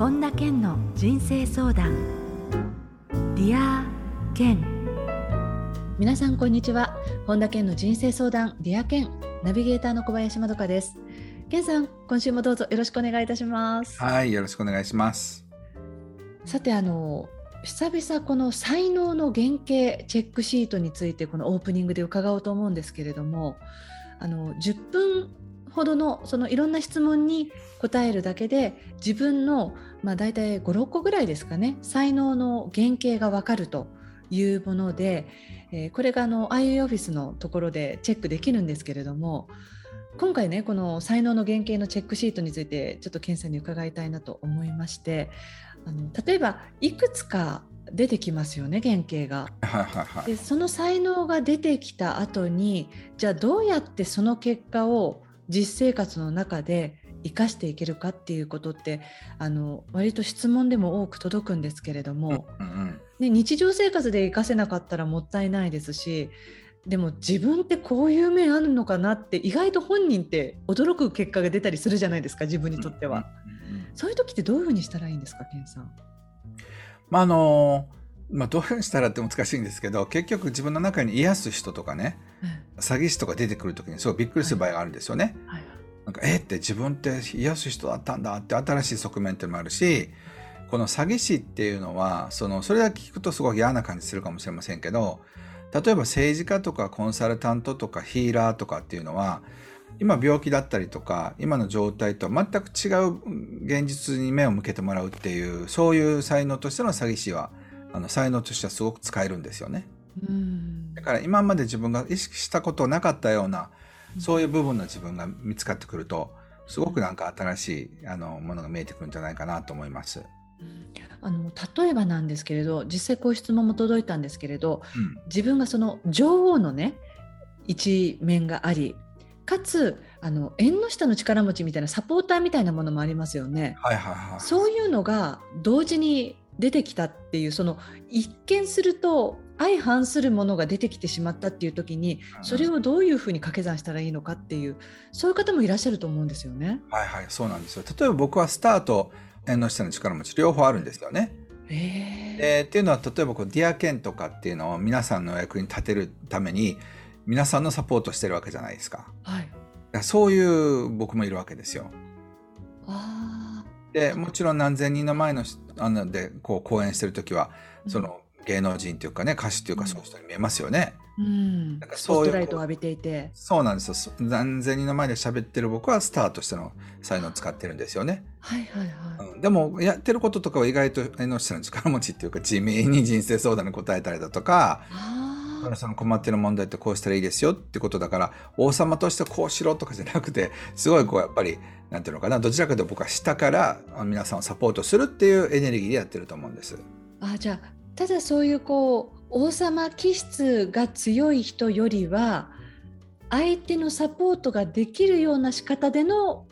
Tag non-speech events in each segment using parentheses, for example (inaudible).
本田健の人生相談。 Dear 健。皆さんこんにちは。本田健の人生相談 Dear 健。ナビゲーターの小林まどかです。健さん今週もどうぞよろしくお願いいたします。はいよろしくお願いします。さてあの久々この才能の原型チェックシートについてこのオープニングで伺おうと思うんですけれどもあの10分ほどのそのいろんな質問に答えるだけで自分の、まあ、大体56個ぐらいですかね才能の原型が分かるというもので、えー、これがあの IU オフィスのところでチェックできるんですけれども今回ねこの才能の原型のチェックシートについてちょっと検査に伺いたいなと思いましてあの例えばいくつか出てきますよね原型が。でその才能が出てきた後にじゃあどうやってその結果を実生活の中で生かしていけるかっていうことってあの割と質問でも多く届くんですけれども、うんうん、ね、日常生活で生かせなかったらもったいないですしでも自分ってこういう面あるのかなって意外と本人って驚く結果が出たりするじゃないですか自分にとっては、うんうんうん、そういう時ってどういうふうにしたらいいんですか健さん？まああのまあ、どういうふうにしたらって難しいんですけど結局自分の中に癒す人とかね、詐欺師とか出てくる時にすごいびっくりする場合があるんですよね。はいはい、なんかえって自分って癒す人だったんだって新しい側面ってのもあるしこの詐欺師っていうのはそのそれだけ聞くとすごい嫌な感じするかもしれませんけど例えば政治家とかコンサルタントとかヒーラーとかっていうのは今病気だったりとか今の状態と全く違う現実に目を向けてもらうっていうそういう才能としての詐欺師はあの才能としてはすごく使えるんですよね。うんだから今まで自分が意識したことなかったようなそういう部分の自分が見つかってくるとすごくなんか新しいあのものが見えてくるんじゃないかなと思います。あの例えばなんですけれど実際こういう質問も届いたんですけれど、うん、自分がその女王のね一面がありかつあの縁の下の力持ちみたいなサポーターみたいなものもありますよね。はいはいはい、そういうのが同時に出てきたっていうその一見すると相反するものが出てきてしまったっていう時にそれをどういうふうに掛け算したらいいのかっていうそういう方もいらっしゃると思うんですよね。はいはいそうなんですよ例えば僕はスタート縁の下の力持ち両方あるんですよね。えー、っていうのは例えばこうディアケンとかっていうのを皆さんの役に立てるために皆さんのサポートしてるわけじゃないですか。はい、そういう僕もいるわけですよ。でもちろん何千人の前のあのでこう講演してる時は、その芸能人というかね歌手というかそういう人に見えますよね。うん、なんかそういうストライトを浴びていてそうなんですよ何千人の前で喋ってる僕はスターとしての才能を使ってるんですよね。はいはいはい、うん、でもやってることとかは意外と縁の下の力持ちっていうか地名に人生相談に答えたりだとか。その困ってる問題ってこうしたらいいですよってことだから王様としてこうしろとかじゃなくてすごいこうやっぱりなんていうのかなどちらかというと僕は下から皆さんをサポートするっていうエネルギーでやってると思うんです。あじゃあただそういうこう王様気質が強い人よりは相手のサポートができるような仕方での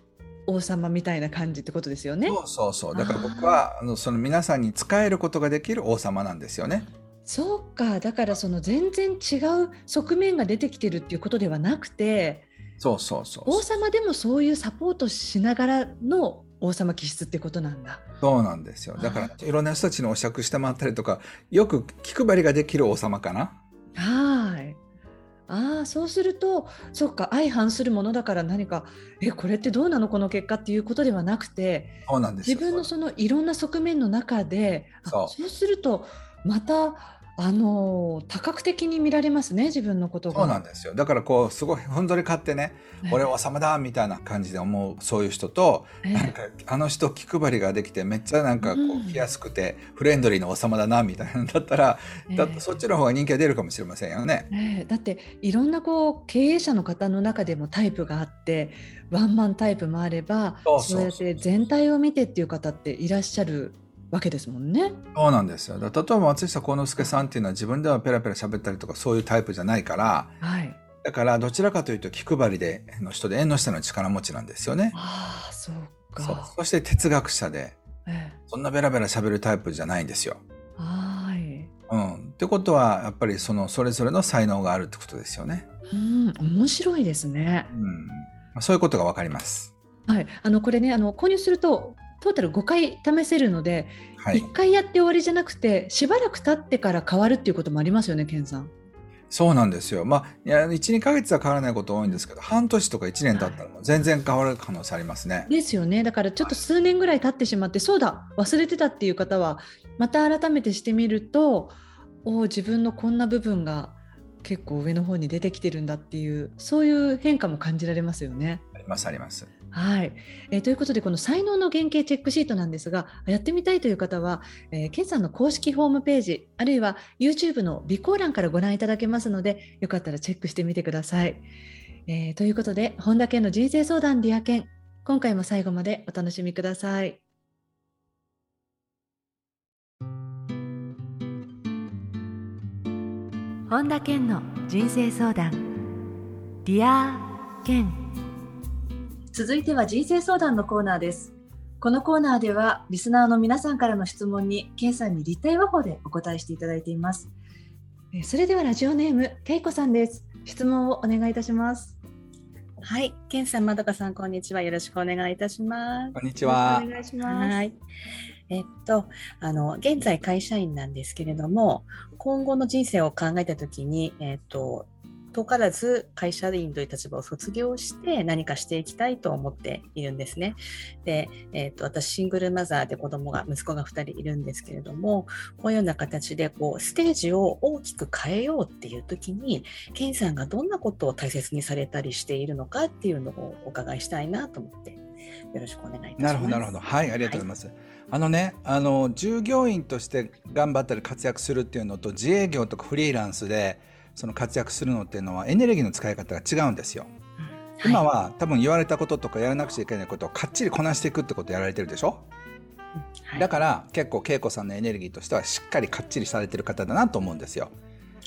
王様みたいな感じってことですよね。そうそうそう。だから僕はあのその皆さんに使えることができる王様なんですよね。そうか。だからその全然違う側面が出てきてるっていうことではなくて、そうそうそう王様でもそういうサポートしながらの王様気質ってことなんだ。そうなんですよ。だからいろんな人たちにお酌してもらったりとか、よく気配りができる王様かな？はい。ああそうするとそっか相反するものだから何かえこれってどうなのこの結果っていうことではなくてそうなんです自分のそのいろんな側面の中でそうするとまたあの多角的に見られますね自分のことが。そうなんですよ。だからこうすごいふんぞり勝ってね、えー、俺は王様だみたいな感じで思うそういう人と、えー、なんかあの人気配りができてめっちゃなんかこう来やすくて、フレンドリーな王様だなみたいなんだったら、えー、だってそっちの方が人気が出るかもしれませんよね、えー、だっていろんなこう経営者の方の中でもタイプがあってワンマンタイプもあればそうやって全体を見てっていう方っていらっしゃるわけですもんね。そうなんですよ。例えば松下幸之助さんっていうのは自分ではペラペラ喋ったりとかそういうタイプじゃないから、はい、だからどちらかというと気配りでの人で縁の下の力持ちなんですよね。ああ、そうか。そして哲学者で、ええ、そんなベラベラ喋るタイプじゃないんですよ。はい。うん。ってことはやっぱりそのそれぞれの才能があるってことですよね。うん、面白いですね。うん。そういうことがわかります。はい、あのこれねあの購入するとトータル5回試せるので、はい、1回やって終わりじゃなくてしばらく経ってから変わるっていうこともありますよね、ケンさん。そうなんですよ。まあ、いや、1、2ヶ月は変わらないこと多いんですけど、半年とか1年経ったらもう全然変わる可能性ありますね。ですよね。だからちょっと数年ぐらい経ってしまって、そうだ、忘れてたっていう方は、また改めてしてみると、お自分のこんな部分が結構上の方に出てきてるんだっていう、そういう変化も感じられますよね。あります、あります。はい、えー、ということでこの才能の原型チェックシートなんですがやってみたいという方は、えー、健さんの公式ホームページあるいは YouTube の備考欄からご覧いただけますのでよかったらチェックしてみてください。えー、ということで本田健の人生相談 Dear 健今回も最後までお楽しみください。本田健の人生相談 Dear 健続いては人生相談のコーナーです。このコーナーではリスナーの皆さんからの質問に健さんに立体話法でお答えしていただいています。それではラジオネームけいこさんです。質問をお願いいたします。はい、健さん、まどかさん、こんにちは。よろしくお願いいたします。こんにちは。お願いします。はい。えっと、あの、現在会社員なんですけれども、今後の人生を考えたときに、えっと、遠からず会社員という立場を卒業して何かしていきたいと思っているんですね。で、えーと、私シングルマザーで子供が息子が2人いるんですけれどもこういうような形でこうステージを大きく変えようっていう時にケンさんがどんなことを大切にされたりしているのかっていうのをお伺いしたいなと思ってよろしくお願いいたします。なるほどなるほどはいありがとうございます。はいあのね、あの従業員として頑張ったり活躍するっていうのと自営業とかフリーランスでその活躍するのっていうのはエネルギーの使い方が違うんですよ。今は多分言われたこととかやらなくちゃいけないことをかっちりこなしていくってことやられてるでしょ、だから結構恵子さんのエネルギーとしてはしっかりかっちりされてる方だなと思うんですよ。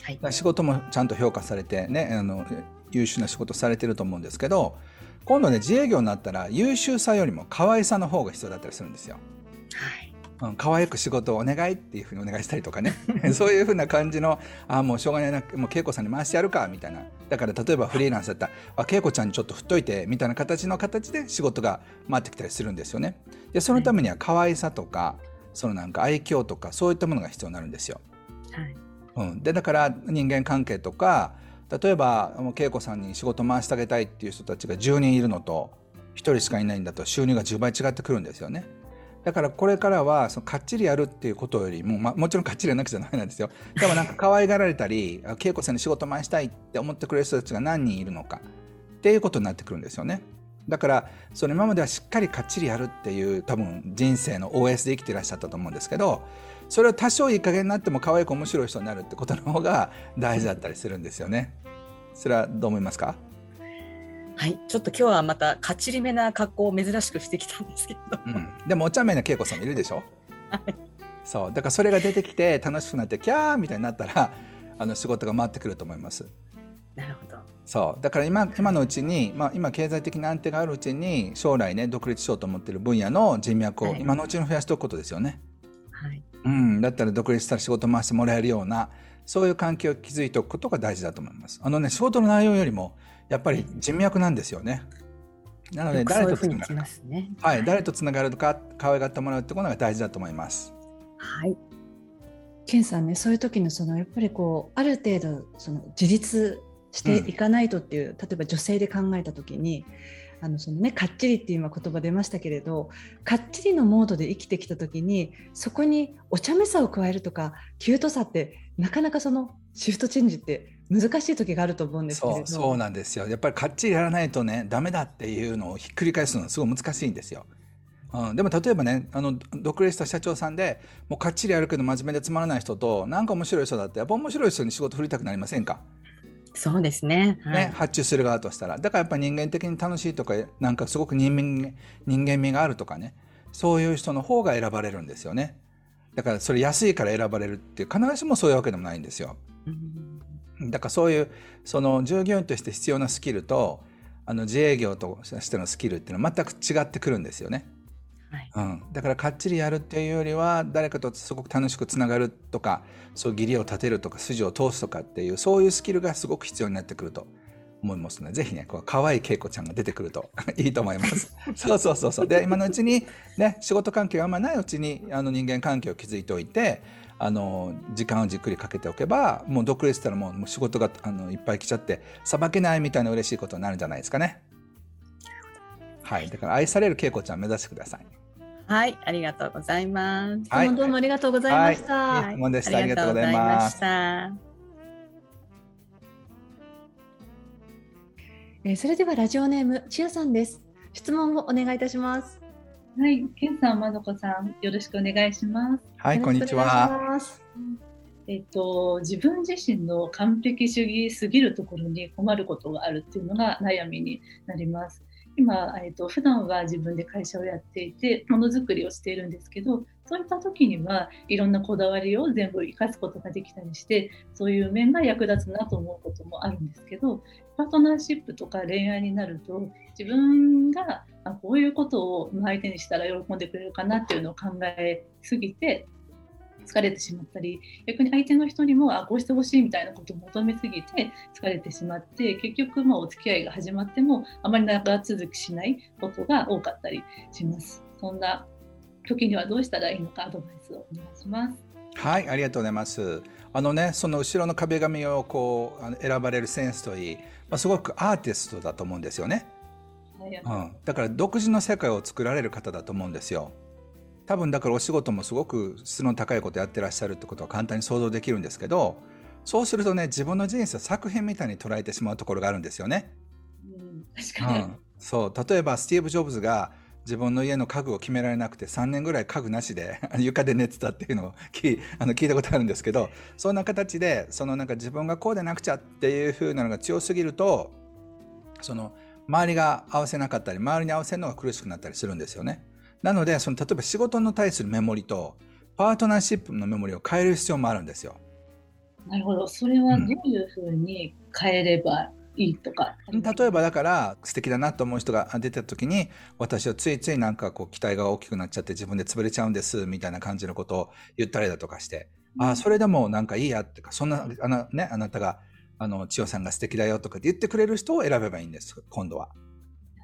はい、仕事もちゃんと評価されてねあの優秀な仕事されてると思うんですけど今度ね自営業になったら優秀さよりも可愛さの方が必要だったりするんですよ。はい。うん、可愛く仕事をお願いっていうふうにお願いしたりとかね。(laughs) そういうふうな感じのあもうしょうがないなもう恵子さんに回してやるかみたいな。だから例えばフリーランスだったらあ恵子ちゃんにちょっと振っといてみたいな形の形で仕事が回ってきたりするんですよね。でそのためには可愛さとかそのなんか愛嬌とかそういったものが必要になるんですよ、はい。うん、でだから人間関係とか例えば恵子さんに仕事回してあげたいっていう人たちが10人いるのと1人しかいないんだと収入が10倍違ってくるんですよね。だからこれからはそのかっちりやるっていうことよりも、まあ、もちろんかっちりやなくちゃダメなんですよ。でもなんか可愛がられたり恵子さんに仕事回したいって思ってくれる人たちが何人いるのかっていうことになってくるんですよね。だからその今まではしっかりかっちりやるっていう多分人生の OS で生きていらっしゃったと思うんですけどそれを多少いい加減になっても可愛く面白い人になるってことの方が大事だったりするんですよね。それはどう思いますか？はい、ちょっと今日はまたかちりめな格好を珍しくしてきたんですけど、うん、でもお茶目な恵子さんもいるでしょ、はい、そう。だからそれが出てきて楽しくなってキャーみたいになったらあの仕事が回ってくると思います。なるほど。そう。だから今今のうちに、まあ、今経済的な安定があるうちに将来ね独立しようと思ってる分野の人脈を今のうちに増やしておくことですよね、はい、うん、だったら独立したら仕事回してもらえるようなそういう関係を築いておくことが大事だと思いますあのね仕事の内容よりもやっぱり人脈なんですよね。なので誰とつながるか、ね、はい、誰とつながるか可愛がってもらうってことが大事だと思います。はい。ケンさんね、そういう時のそのやっぱりこうある程度その自立していかないとっていう、うん、例えば女性で考えた時に。あのそのねかっちりって今言葉出ましたけれどかっちりのモードで生きてきた時にそこにお茶目さを加えるとかキュートさってなかなかそのシフトチェンジって難しい時があると思うんですけれど。そうなんですよ。やっぱりかっちりやらないとねダメだっていうのをひっくり返すのはすごい難しいんですよ。うん、でも例えばねあの独立した社長さんでもうかっちりやるけど真面目でつまらない人となんか面白い人だってやっぱ面白い人に仕事振りたくなりませんか？そうですね,、はい、ね発注する側としたら。だからやっぱり人間的に楽しいとかなんかすごく人間人間味があるとかね。そういう人の方が選ばれるんですよね。だからそれ安いから選ばれるっていう必ずしもそういうわけでもないんですよ。うん。だからそういうその従業員として必要なスキルとあの自営業としてのスキルっていうのは全く違ってくるんですよね。はいうん、だからかっちりやるっていうよりは誰かとすごく楽しくつながるとかそう義理を立てるとか筋を通すとかっていうそういうスキルがすごく必要になってくると思いますので、ぜひね、こう可愛い恵子ちゃんが出てくると (laughs) いいと思います。(laughs) そうそうそうそう。で、今のうちに、ね、仕事関係があんまないうちに、あの人間関係を築いておいて、あの時間をじっくりかけておけばもう独立したらもう仕事があのいっぱい来ちゃってさばけないみたいな嬉しいことになるんじゃないですかね。はい、だから愛される恵子ちゃん目指してください。はい、ありがとうございます。はい、どうもありがとうございました。はい、はい、でした。ありがとうございました。えー、それではラジオネームちやさんです。質問をお願いいたします。はい、けんさん、まどこさん、よろしくお願いします。はい、こんにちは。えっと、自分自身の完璧主義すぎるところに困ることがあるっていうのが悩みになります。今、えっと普段は自分で会社をやっていてものづくりをしているんですけどそういった時にはいろんなこだわりを全部生かすことができたりしてそういう面が役立つなと思うこともあるんですけどパートナーシップとか恋愛になると自分がこういうことを相手にしたら喜んでくれるかなっていうのを考えすぎて疲れてしまったり逆に相手の人にもあこうしてほしいみたいなことを求めすぎて疲れてしまって結局まあお付き合いが始まってもあまり長続きしないことが多かったりします。そんな時にはどうしたらいいのかアドバイスをお願いします。はい、ありがとうございます。あのね、その後ろの壁紙をこう選ばれるセンスといい、まあ、すごくアーティストだと思うんですよね。うん、だから独自の世界を作られる方だと思うんですよ。多分だからお仕事もすごく質の高いことやってらっしゃるってことは簡単に想像できるんですけどそうするとね自分の人生を作品みたいに捉えてしまうところがあるんですよね。うん、確かに、うん、そう例えばスティーブ・ジョブズが自分の家の家具を決められなくて3年ぐらい家具なしで (laughs) 床で寝てたっていうのを聞あの聞いたことあるんですけどそんな形でそのなんか自分がこうでなくちゃっていう風なのが強すぎるとその周りが合わせなかったり周りに合わせるのが苦しくなったりするんですよね。なので、その例えば仕事に対するメモリと、パートナーシップのメモリを変える必要もあるんですよ。なるほど。それはどういうふうに変えればいいとか、うん、例えばだから素敵だなと思う人が出た時に私はついついなんかこう期待が大きくなっちゃって自分で潰れちゃうんですみたいな感じのことを言ったりだとかして、うん、ああそれでもなんかいいやってかそんなあの、ね、あなたがあの千代さんが素敵だよとかって言ってくれる人を選べばいいんです今度は。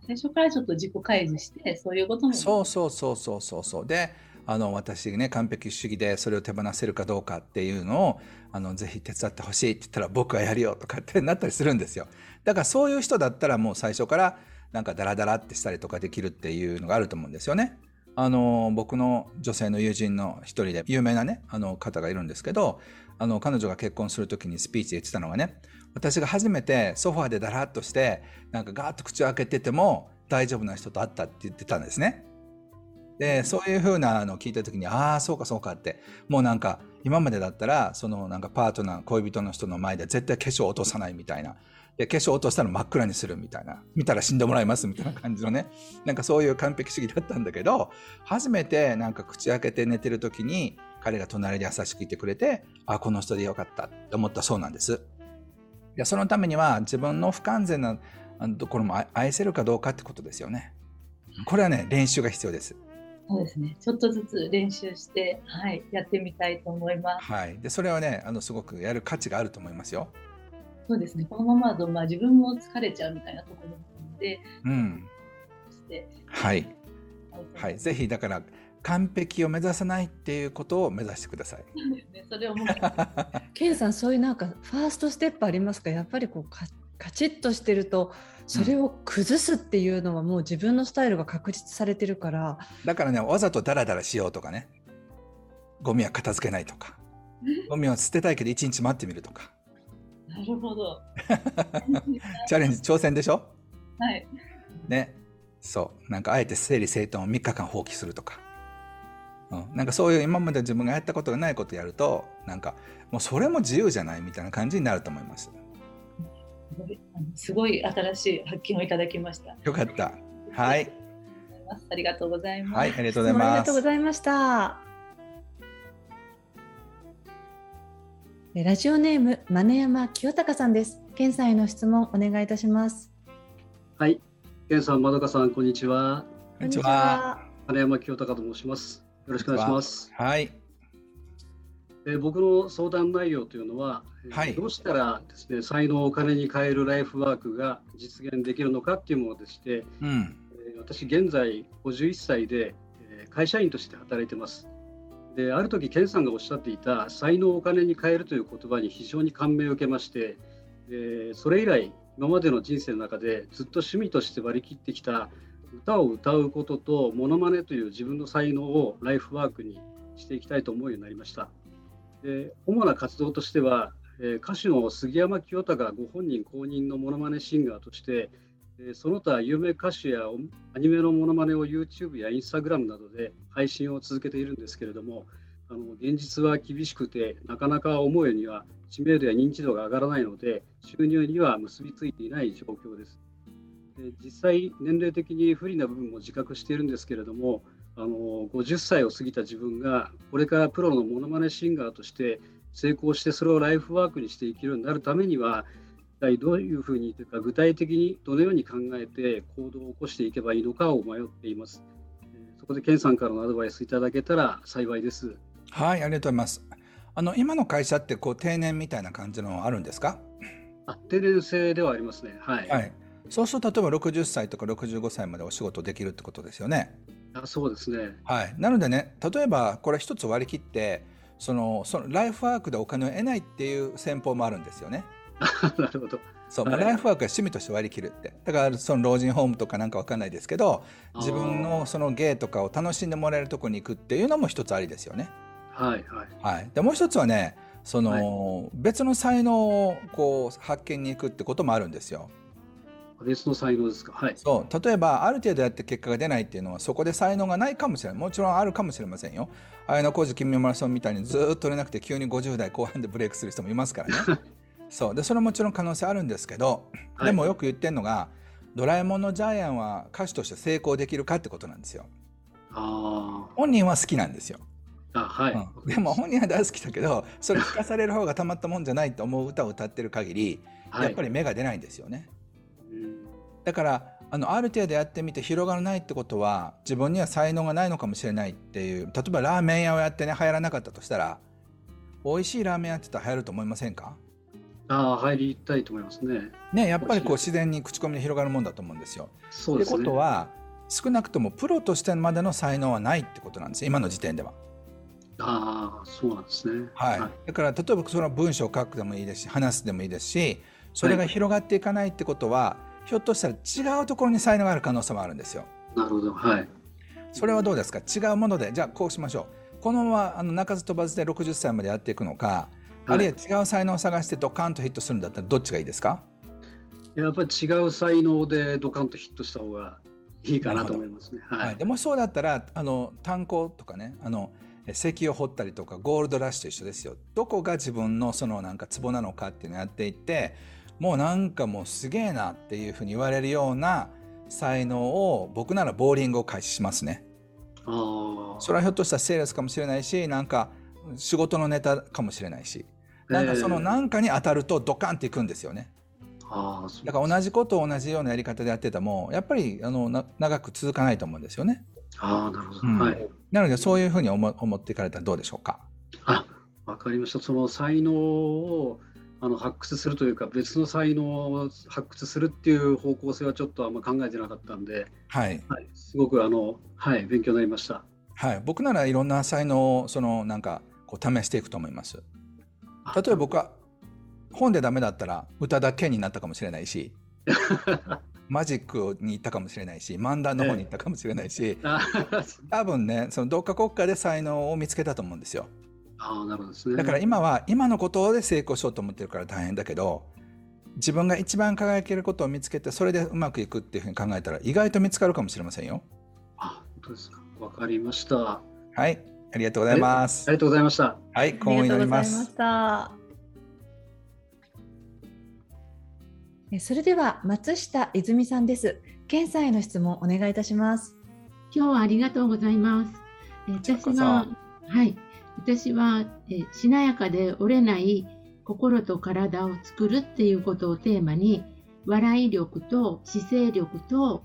最初からちょっと自己開示してそういうことも。そうそうそうそうそうそう。であの私ね完璧主義でそれを手放せるかどうかっていうのをあのぜひ手伝ってほしいって言ったら僕はやるよとかってなったりするんですよ。だからそういう人だったらもう最初からなんかダラダラってしたりとかできるっていうのがあると思うんですよね。あの僕の女性の友人の一人で有名なねあの方がいるんですけどあの彼女が結婚する時にスピーチで言ってたのがね私が初めてソファーでだらっとしてなんかガーッと口を開けてても大丈夫な人と会ったって言ってたんですね。でそういうふうなのを聞いた時にああそうかそうかってもうなんか今までだったらそのなんかパートナー恋人の人の前で絶対化粧落とさないみたいな。で化粧落としたら真っ暗にするみたいな。見たら死んでもらいますみたいな感じのね。なんかそういう完璧主義だったんだけど初めてなんか口開けて寝てる時に彼が隣で優しくいてくれてあこの人でよかったって思ったそうなんです。やそのためには自分の不完全なところも愛せるかどうかってことですよね。これはね練習が必要です。そうですね。ちょっとずつ練習して、はい、やってみたいと思います。はい。で、それはね、あのすごくやる価値があると思いますよ。そうですね。このままだと、まあ、自分も疲れちゃうみたいなところなので。うん。はい。はい。ぜひ、だから、完璧を目指さないっていうことを目指してください。そうですね。それをケンさん、そういうなんかファーストステップありますか？やっぱりこうカチッとしてると。それを崩すっていうのはもう自分のスタイルが確立されてるから。だからね、わざとダラダラしようとかね。ゴミは片付けないとか。ゴミは捨てたいけど一日待ってみるとか。なるほど。(laughs) チャレンジ挑戦でしょ？はい。ね。そう。なんかあえて整理整頓を3日間放棄するとか。うん、なんかそういう今まで自分がやったことがないことやるとなんかもうそれも自由じゃないみたいな感じになると思います。すごい新しい発見をいただきました。よかった。はい。ありがとうございます。はい、ありがとうございます。ありがとうございました。ラジオネーム真山清隆さんです。健さんへの質問お願いいたします。はい、健さん、まどかさん、こんにちは。こんにちは。真山清隆と申します。よろしくお願いします。はい。えー、僕の相談内容というのは、はい、どうしたらですね才能をお金に変えるライフワークが実現できるのかっていうものでして、うん、えー、私現在51歳で、えー、会社員として働いてます。である時健さんがおっしゃっていた才能をお金に変えるという言葉に非常に感銘を受けまして、えー、それ以来今までの人生の中でずっと趣味として割り切ってきた歌を歌うこととモノマネという自分の才能をライフワークにしていきたいと思うようになりました。で主な活動としては、え、歌手の杉山清隆ご本人公認のモノマネシンガーとして、え、その他有名歌手やアニメのモノマネを YouTube や Instagram などで配信を続けているんですけれどもあの現実は厳しくてなかなか思うようには知名度や認知度が上がらないので収入には結びついていない状況です。で実際年齢的に不利な部分も自覚しているんですけれどもあの50歳を過ぎた自分がこれからプロのモノマネシンガーとして成功してそれをライフワークにしていけるようになるためには一体どういうふうにというか具体的にどのように考えて行動を起こしていけばいいのかを迷っています。そこでケンさんからのアドバイスいただけたら幸いです。はい、ありがとうございます。あの今の会社ってこう定年みたいな感じのあるんですか？あ、定年制ではありますね。はい。はい。そうすると例えば60歳とか65歳までお仕事できるってことですよね。あそうですね、はい、なのでね例えばこれ一つ割り切ってそのそのライフワークでお金を得ないっていう戦法もあるんですよね。(laughs) なるほど。そう、はい、ライフワークは趣味として割り切る。ってだからその老人ホームとかなんかわかんないですけど自分のその芸とかを楽しんでもらえるとこに行くっていうのも一つありですよね。はいはい、はい、でもう一つはねその、はい、別の才能をこう発見に行くってこともあるんですよ。別の才能ですか。はい。そう。例えば、ある程度やって結果が出ないっていうのは、そこで才能がないかもしれない。もちろんあるかもしれませんよ。綾小路君マラソンみたいにずっと取れなくて、急に50代後半でブレイクする人もいますからね。(laughs) そう。で、それはもちろん可能性あるんですけど、でもよく言ってるのが、ドラえもんのジャイアンは歌手として成功できるかってことなんですよ。あ本人は好きなんですよ。あはい、うん、でも本人は大好きだけどそれ聞かされる方がたまったもんじゃないと思う歌を歌ってる限り、(laughs) やっぱり芽が出ないんですよね。だからあのある程度やってみて広がらないってことは自分には才能がないのかもしれないっていう例えばラーメン屋をやってね流行らなかったとしたら美味しいラーメン屋って言ったら流行ると思いませんか？ああ入りたいと思いますね。ねやっぱりこう自然に口コミで広がるもんだと思うんですよ。そうですね。ってことは少なくともプロとしてまでの才能はないってことなんです今の時点では。ああそうなんですね。はい。はい、だから例えばその文章を書くでもいいですし話すでもいいですしそれが広がっていかないってことは、はいひょっとしたら違うところに才能がある可能性もあるんですよ。なるほど、はい。それはどうですか？違うものでじゃあこうしましょうこのままあの鳴かず飛ばずで60歳までやっていくのか、はい、あるいは違う才能を探してドカンとヒットするんだったらどっちがいいですか？やっぱり違う才能でドカンとヒットした方がいいかなと思いますね。はい、はい、でもそうだったらあの炭鉱とかねあの石油を掘ったりとかゴールドラッシュと一緒ですよ。どこが自分のそのなんかツボなのかっていうのをやっていってもうなんかもうすげえなっていうふうに言われるような才能を僕ならボーリングを開始しますね。それはひょっとしたらセールスかもしれないしなんか仕事のネタかもしれないしなんかその何かに当たるとドカンっていくんですよね。だから同じことを同じようなやり方でやっててもやっぱりあの長く続かないと思うんですよね。あなるほど、うん、はい、なのでそういうふうに思思っていかれたらどうでしょうか？あわかりました。その才能をあの発掘するというか別の才能を発掘するっていう方向性はちょっとあんま考えてなかったんで、はい、はい、すごくあの、はい、勉強になりました。はい、僕ならいろんな才能をそのなんかこう試していくと思います。例えば僕は本でダメだったら歌だけになったかもしれないし (laughs) マジックに行ったかもしれないし漫談の方に行ったかもしれないし、多分ねそのどっか国家で才能を見つけたと思うんですよ。あなるほどですね。だから今は今のことで成功しようと思ってるから大変だけど自分が一番輝けることを見つけてそれでうまくいくっていうふうに考えたら意外と見つかるかもしれませんよ。あ本当ですか。わかりました。はいありがとうございます。ありがとうございました。はい今後になります。それでは松下泉さんです。検査への質問お願いいたします。今日はありがとうございます。私がはい私は、えしなやかで折れない心と体を作るっていうことをテーマに笑い力と姿勢力と,、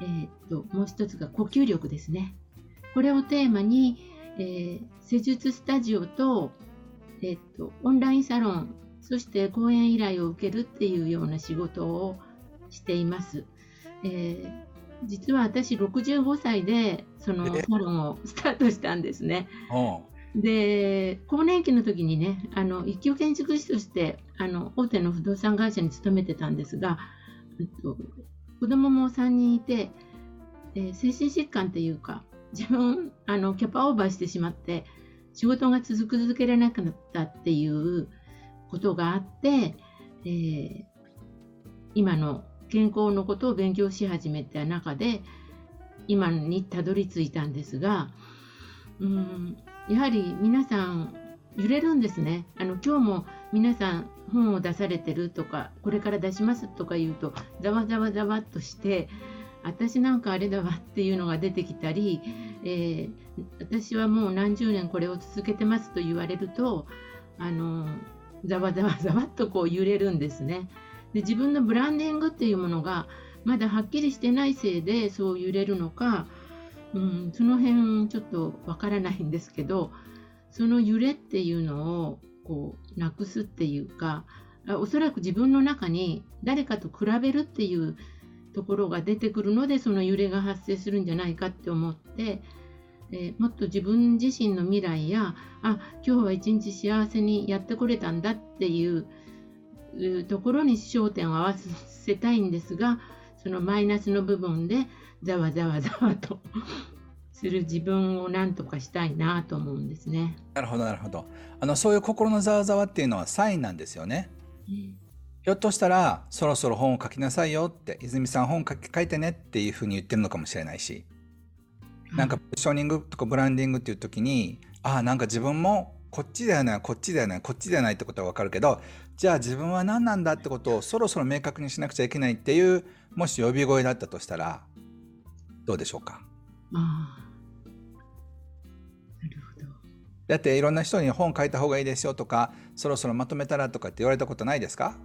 えー、っともう一つが呼吸力ですねこれをテーマに、えー、施術スタジオとえっと、オンラインサロン、そして講演依頼を受けるっていうような仕事をしています。えー、実は私65歳でそのサロンをスタートしたんですね。で更年期の時にねあの一級建築士としてあの大手の不動産会社に勤めてたんですが、えっと、子供も3人いて、え、精神疾患っていうか自分あのキャパオーバーしてしまって仕事が続く続けられなくなったっていうことがあって、えー、今の健康のことを勉強し始めた中で今にたどり着いたんですがうんやはり皆さん揺れるんですねあの今日も皆さん本を出されてるとかこれから出しますとか言うとざわざわざわっとして私なんかあれだわっていうのが出てきたり、えー、私はもう何十年これを続けてますと言われるとあのざわざわざわっとこう揺れるんですね。で自分のブランディングっていうものがまだはっきりしてないせいでそう揺れるのか、うん、その辺ちょっとわからないんですけどその揺れっていうのをこうなくすっていうかおそらく自分の中に誰かと比べるっていうところが出てくるのでその揺れが発生するんじゃないかって思って、え、もっと自分自身の未来やあ今日は一日幸せにやってこれたんだっていうところに焦点を合わせたいんですがそのマイナスの部分でざわざわざわとする自分を何とかしたいなと思うんですね。なるほどなるほど。あのそういう心のざわざわっていうのはサインなんですよね。うん、ひょっとしたらそろそろ本を書きなさいよって泉さん本書き書いてねっていうふうに言ってるのかもしれないし、なんかポジショニングとかブランディングっていう時にああなんか自分もこっちだよねこっちだよねこっちではないってことは分かるけどじゃあ自分は何なんだってことをそろそろ明確にしなくちゃいけないっていうもし呼び声だったとしたらどうでしょうか？あなるほど。だっていろんな人に本書いた方がいいですよとかそろそろまとめたらとかって言われたことないですか？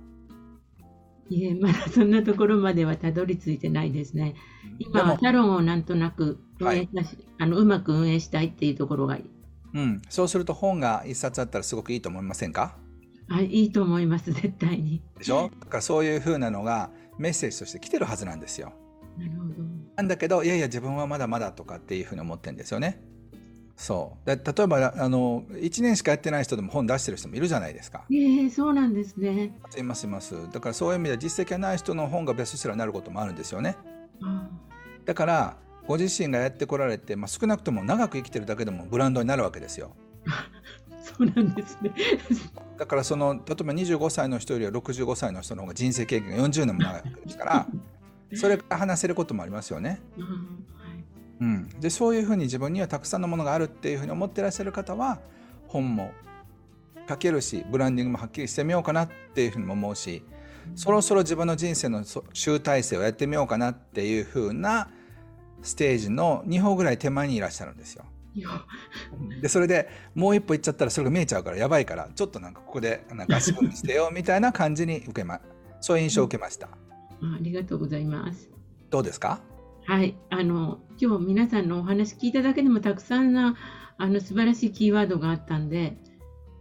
いえ、まだそんなところまではたどり着いてないですね。今はサロンをなんとなく運営、はい、あのうまく運営したいっていうところがうん、そうすると本が一冊あったらすごくいいと思いませんか？はい、いいと思います、絶対に。でしょ？だからそういうふうなのがメッセージとして来てるはずなんですよ。なんだけど、いやいや、自分はまだまだとかっていうふうに思ってるんですよね。そうで例えばあの1年しかやってない人でも本出してる人もいるじゃないですか。えー、そうなんですね。いますいます。だからそういう意味では実績がない人の本がベストセラーになることもあるんですよね。だからご自身がやってこられて、まあ、少なくとも長く生きてるだけでもブランドになるわけですよ。(laughs) そうなんですね (laughs) だからその例えば25歳の人よりは65歳の人の方が人生経験が40年も長いですからそれから話せることもありますよね。うん、でそういうふうに自分にはたくさんのものがあるっていうふうに思ってらっしゃる方は本も書けるしブランディングもはっきりしてみようかなっていうふうにも思うしそろそろ自分の人生の集大成をやってみようかなっていうふうなステージの2歩ぐらい手前にいらっしゃるんですよ。でそれでもう一歩行っちゃったらそれが見えちゃうからやばいからちょっとなんかここでなんか足踏みしてよみたいな感じに受けまそういう印象を受けました、うん、ありがとうございます。どうですか？はい。あの今日皆さんのお話聞いただけでもたくさんなあの素晴らしいキーワードがあったんで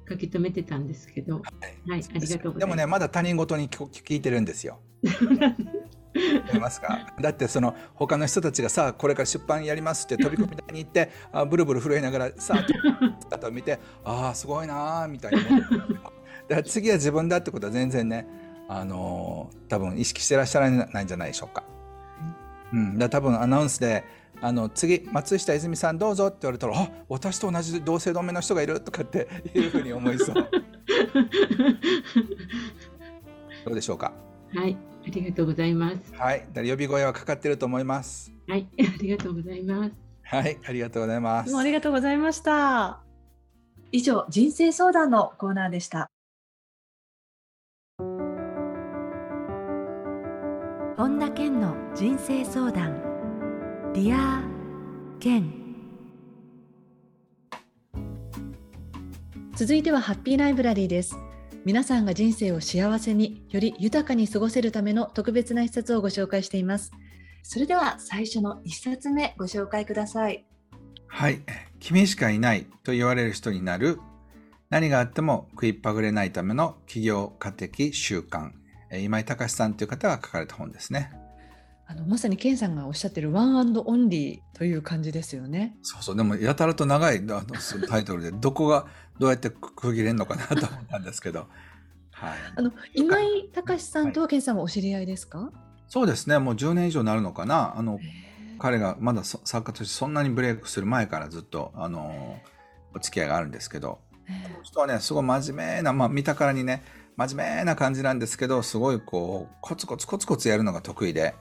書き留めてたんですけど、はい、はい、ありがとうございます。でもねまだ他人事に聞いてるんですよ。(laughs) 思いますか？だってその他の人たちがさこれから出版やりますって飛び込み台に行って (laughs) あブルブル震えながらさあを見てああすごいなーみたいな。(laughs) だから次は自分だってことは全然ねあのー、多分意識してらっしゃらないんじゃないでしょうか。うん、だ多分アナウンスであの次松下泉さんどうぞって言われたらあ私と同じ同姓同名の人がいるとかっていうふうに思いそう (laughs) どうでしょうか？はいありがとうございます。はい、呼び声はかかってると思います。はい、(laughs) ありがとうございます。はい、ありがとうございます。ありがとうございました。以上、人生相談のコーナーでした。本田健の人生相談。 Dear 健。続いてはハッピーライブラリーです。皆さんが人生を幸せにより豊かに過ごせるための特別な一冊をご紹介していますそれでは最初の一冊目ご紹介くださいはい君しかいないと言われる人になる何があっても食いっぱぐれないための企業家的習慣、今井隆さんという方が書かれた本ですね。あのまさにケンさんがおっしゃってるワンアンドオンリーという感じですよね。そうそう。でもやたらと長いあのタイトルでどこがどうやって区切れるのかなと思ったんですけど。はい、あの今井隆さんとはケンさんはお知り合いですか、はい、そうですね。もう10年以上になるのかな。あの彼がまだ作家としてそんなにブレイクする前からずっとあのお付き合いがあるんですけど。この人はねすごい真面目な、まあ、見たからにね真面目な感じなんですけどすごいこうコツコツコツコツやるのが得意で。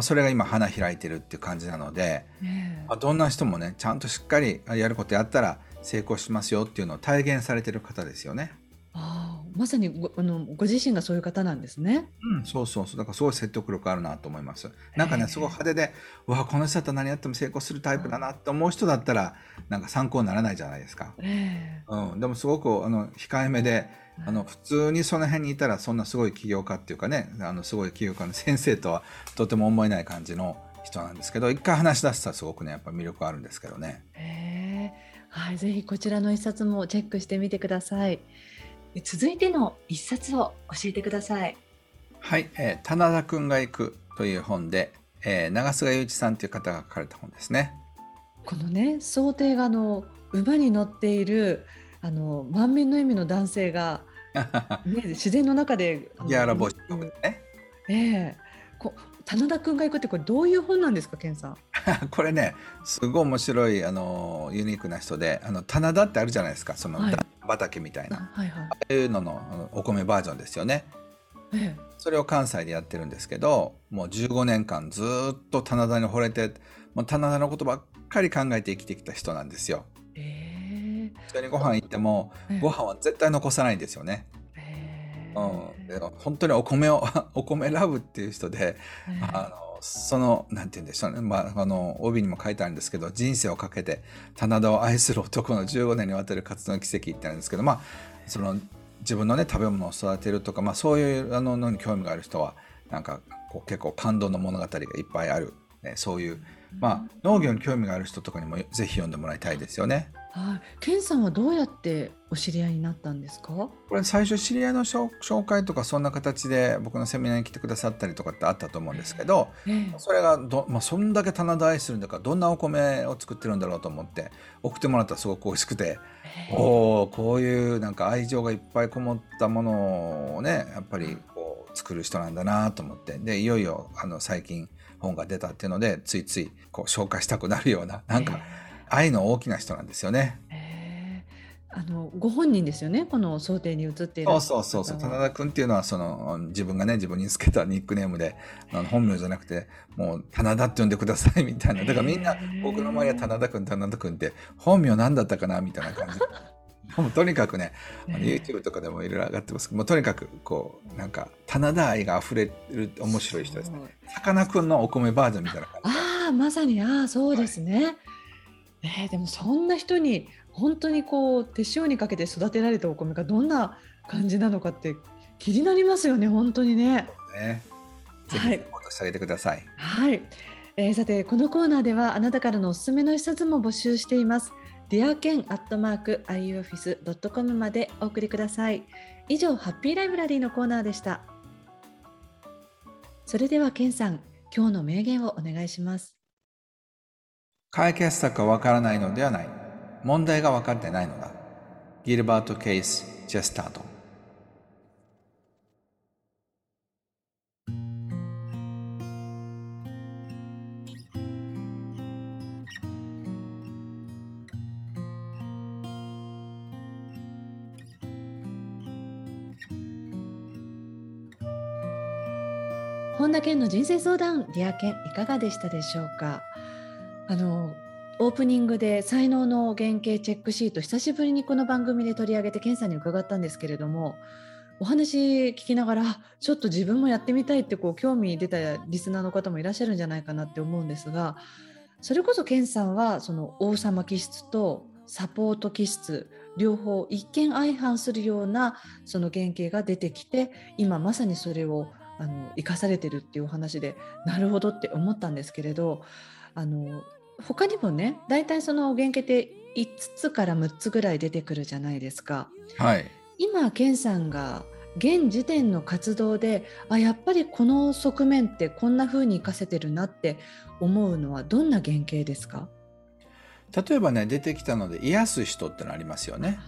それが今花開いてるっていう感じなので、まあ、どんな人もねちゃんとしっかりやることやったら成功しますよっていうのを体現されてる方ですよね。あまさにごあのご自身がそういう方なんですね。うん、そうそうそう。だからすごい説得力あるなと思います。なんかね、すごい派手で、うわ、この人だったら何やっても成功するタイプだなって思う人だったら、なんか参考にならないじゃないですか。うん、でもすごくあの控えめで、あの普通にその辺にいたらそんなすごい起業家っていうかね、あのすごい起業家の先生とは (laughs) とても思えない感じの人なんですけど、一回話し出したらすごくね、やっぱ魅力あるんですけどね。はい、ぜひこちらの一冊もチェックしてみてください。続いての一冊を教えてください。はい、えー、棚田くんが行くという本で、えー、長菅雄一さんという方が書かれた本ですね。このね想定がの馬に乗っているあの満面の笑みの男性が、(laughs) ね、自然の中でギャラ帽子。ええー、こ棚田くんが行くってこれどういう本なんですか、ケンさん？(laughs) これね、すごい面白いあのユニークな人で、あの棚田ってあるじゃないですか、その、はい、畑みたいな、はいはい、ああいうののお米バージョンですよね。ええ、それを関西でやってるんですけど、もう15年間ずっと棚田に惚れて、もう棚田のことばっかり考えて生きてきた人なんですよ。ええ。一緒にご飯行っても、ご飯は絶対残さないんですよね。うん、で本当にお米を (laughs) お米ラブっていう人で、あのそのなんて言うんでしょうね、まあ、あの帯にも書いてあるんですけど人生をかけて棚田を愛する男の15年にわたる活動の奇跡ってあるんですけどまあその自分のね食べ物を育てるとか、まあ、そういうあののに興味がある人はなんかこう結構感動の物語がいっぱいある、ね、そういう、まあ、農業に興味がある人とかにもぜひ読んでもらいたいですよね。はい、ケンさんはどうやってお知り合いになったんですか？これ最初知り合いの紹介とかそんな形で僕のセミナーに来てくださったりとかってあったと思うんですけど、えー、それがど、まあ、そんだけ棚田愛するんだからどんなお米を作ってるんだろうと思って送ってもらったらすごく美味しくて、えー、おこういうなんか愛情がいっぱいこもったものをねやっぱりこう作る人なんだなと思ってでいよいよあの最近本が出たっていうのでついついこう紹介したくなるようななんか、えー愛の大きな人なんですよね。あのご本人ですよね、この想定に移っている。そうそうそうそう、棚田君っていうのはその自分がね自分につけたニックネームであの本名じゃなくてもう棚田って呼んでくださいみたいな。だからみんな僕の周りは棚田君棚田君って本名なんだったかなみたいな感じ。(laughs) もうとにかくね、あの YouTube とかでもいろいろ上がってますけど、もうとにかくこうなんか棚田愛が溢れる面白い人ですね。さかなクンのお米バージョンみたいな感じ。ああまさにああそうですね。はいね、でもそんな人に本当にこう手塩にかけて育てられたお米がどんな感じなのかって気になりますよね本当にね。ねぜひ戻してあげてください。はい、えー、さてこのコーナーではあなたからのおすすめの一冊も募集しています。ディアケンアットマーク iuoffice.com までお送りください。以上ハッピーライブラリーのコーナーでした。それではケンさん、今日の名言をお願いします。解決策がわからないのではない。問題が分かってないのだ。ギルバート・ケイス・ジェスタート。本田健の人生相談、 Dear 健いかがでしたでしょうか？あのオープニングで才能の原型チェックシート久しぶりにこの番組で取り上げて健さんに伺ったんですけれどもお話聞きながらちょっと自分もやってみたいってこう興味出たリスナーの方もいらっしゃるんじゃないかなって思うんですがそれこそ健さんはその王様気質とサポート気質両方一見相反するようなその原型が出てきて今まさにそれをあの生かされてるっていうお話でなるほどって思ったんですけれどあの他にもね大体その原型って5つから6つぐらい出てくるじゃないですか。はい、今健さんが現時点の活動であやっぱりこの側面ってこんな風に活かせてるなって思うのはどんな原型ですか？例えばね出てきたので癒す人ってのありますよね。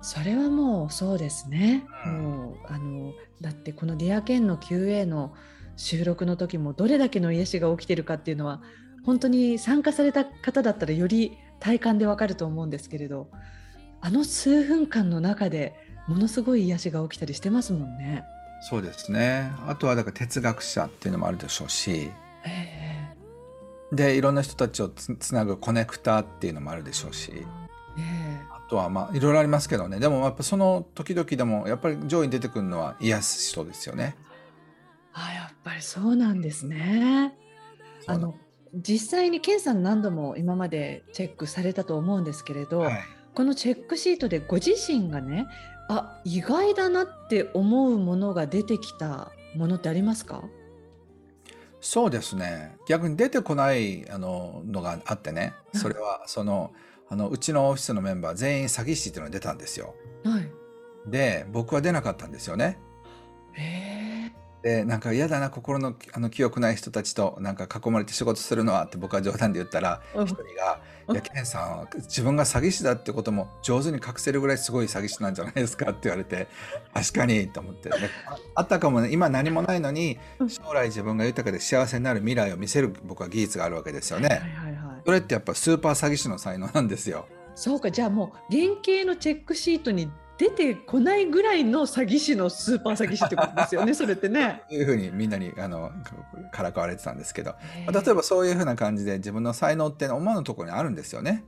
それはもうそうですね。うん、もうあのだってこの「ディアケンの QA の収録の時もどれだけの癒しが起きてるかっていうのは本当に参加された方だったらより体感でわかると思うんですけれどあの数分間の中でものすごい癒しが起きたりしてますもんね。そうですねあとはだから哲学者っていうのもあるでしょうしでいろんな人たちをつつなぐコネクターっていうのもあるでしょうし。あとはまあいろいろありますけどねでもやっぱその時々でもやっぱり上位に出てくるのは癒す人ですよね。あやっぱりそうなんですね。あの実際に健さん何度も今までチェックされたと思うんですけれど、はい、このチェックシートでご自身がねあ意外だなって思うものが出てきたものってありますか？そうですね。逆に出てこないあののがあってね。それはそのあのうちのオフィスのメンバー全員詐欺師っていうのが出たんですよ。はい、で僕は出なかったんですよね。へでなんか嫌だな心のあの記憶ない人たちとなんか囲まれて仕事するのはって僕は冗談で言ったら一人が「いやケンさんは自分が詐欺師だってことも上手に隠せるぐらいすごい詐欺師なんじゃないですか」って言われて (laughs) 確かにと思って。あったかもね今何もないのに将来自分が豊かで幸せになる未来を見せる僕は技術があるわけですよね。はいはいはい、それってやっぱスーパー詐欺師の才能なんですよ。そうかじゃあもう原型のチェックシートに出てこないぐらいの詐欺師のスーパー詐欺師ってことですよね (laughs) それってね。いうふうにみんなにあのからかわれてたんですけど、まあ、例えばそういうふうな感じで自分の才能って思わぬところにあるんですよね。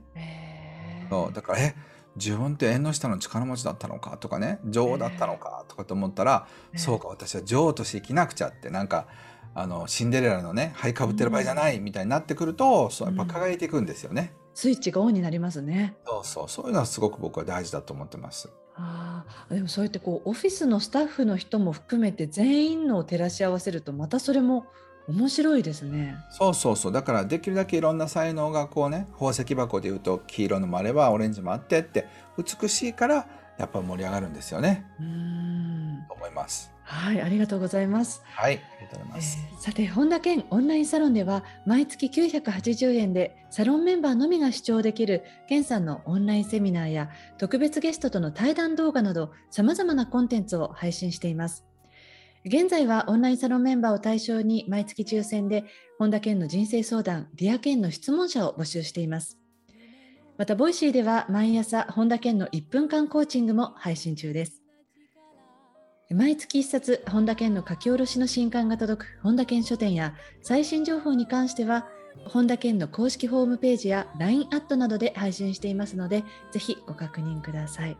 そうだからえ自分って縁の下の力持ちだったのかとかね女王だったのかとかと思ったら、そうか私は女王として生きなくちゃってなんかあのシンデレラのね灰かぶってる場合じゃないみたいになってくると、そうやっぱ輝いていくんですよね。スイッチがオンになりますね。そうそうそういうのはすごく僕は大事だと思ってます。ああ、でもそうやってこうオフィスのスタッフの人も含めて全員のを照らし合わせるとまたそれも面白いですね。そうそうそうだからできるだけいろんな才能がこうね宝石箱でいうと黄色のもあればオレンジもあってって美しいからやっぱ盛り上がるんですよね。うんと思います。はい、ありがとうございます。はい、ありがとうございます。えー、さて、本田健オンラインサロンでは、毎月980円でサロンメンバーのみが視聴できる健さんのオンラインセミナーや特別ゲストとの対談動画など、さまざまなコンテンツを配信しています。現在はオンラインサロンメンバーを対象に毎月抽選で本田健の人生相談、 Dear 健の質問者を募集しています。また、ボイシーでは毎朝本田健の1分間コーチングも配信中です。毎月一冊、本田健の書き下ろしの新刊が届く本田健書店や最新情報に関しては、本田健の公式ホームページや LINE アットなどで配信していますので、ぜひご確認ください。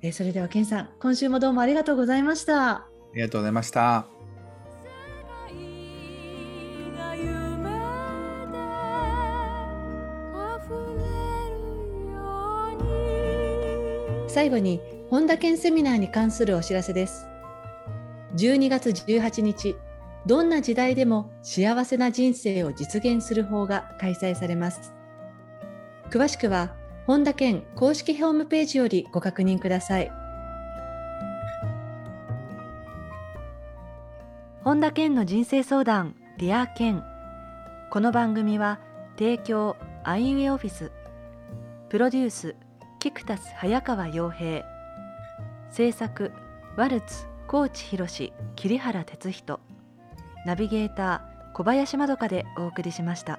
えそれでは健さん、今週もどうもありがとうございました。ありがとうございました。最後に本田健セミナーに関するお知らせです。12月18日、どんな時代でも幸せな人生を実現する法が開催されます。詳しくは、本田健公式ホームページよりご確認ください。本田健の人生相談、 Dear 健。この番組は、提供、アイウェイオフィス、プロデュース、キクタス早川洋平、制作、ワルツ、高知博桐原哲人ナビゲーター小林まどかでお送りしました。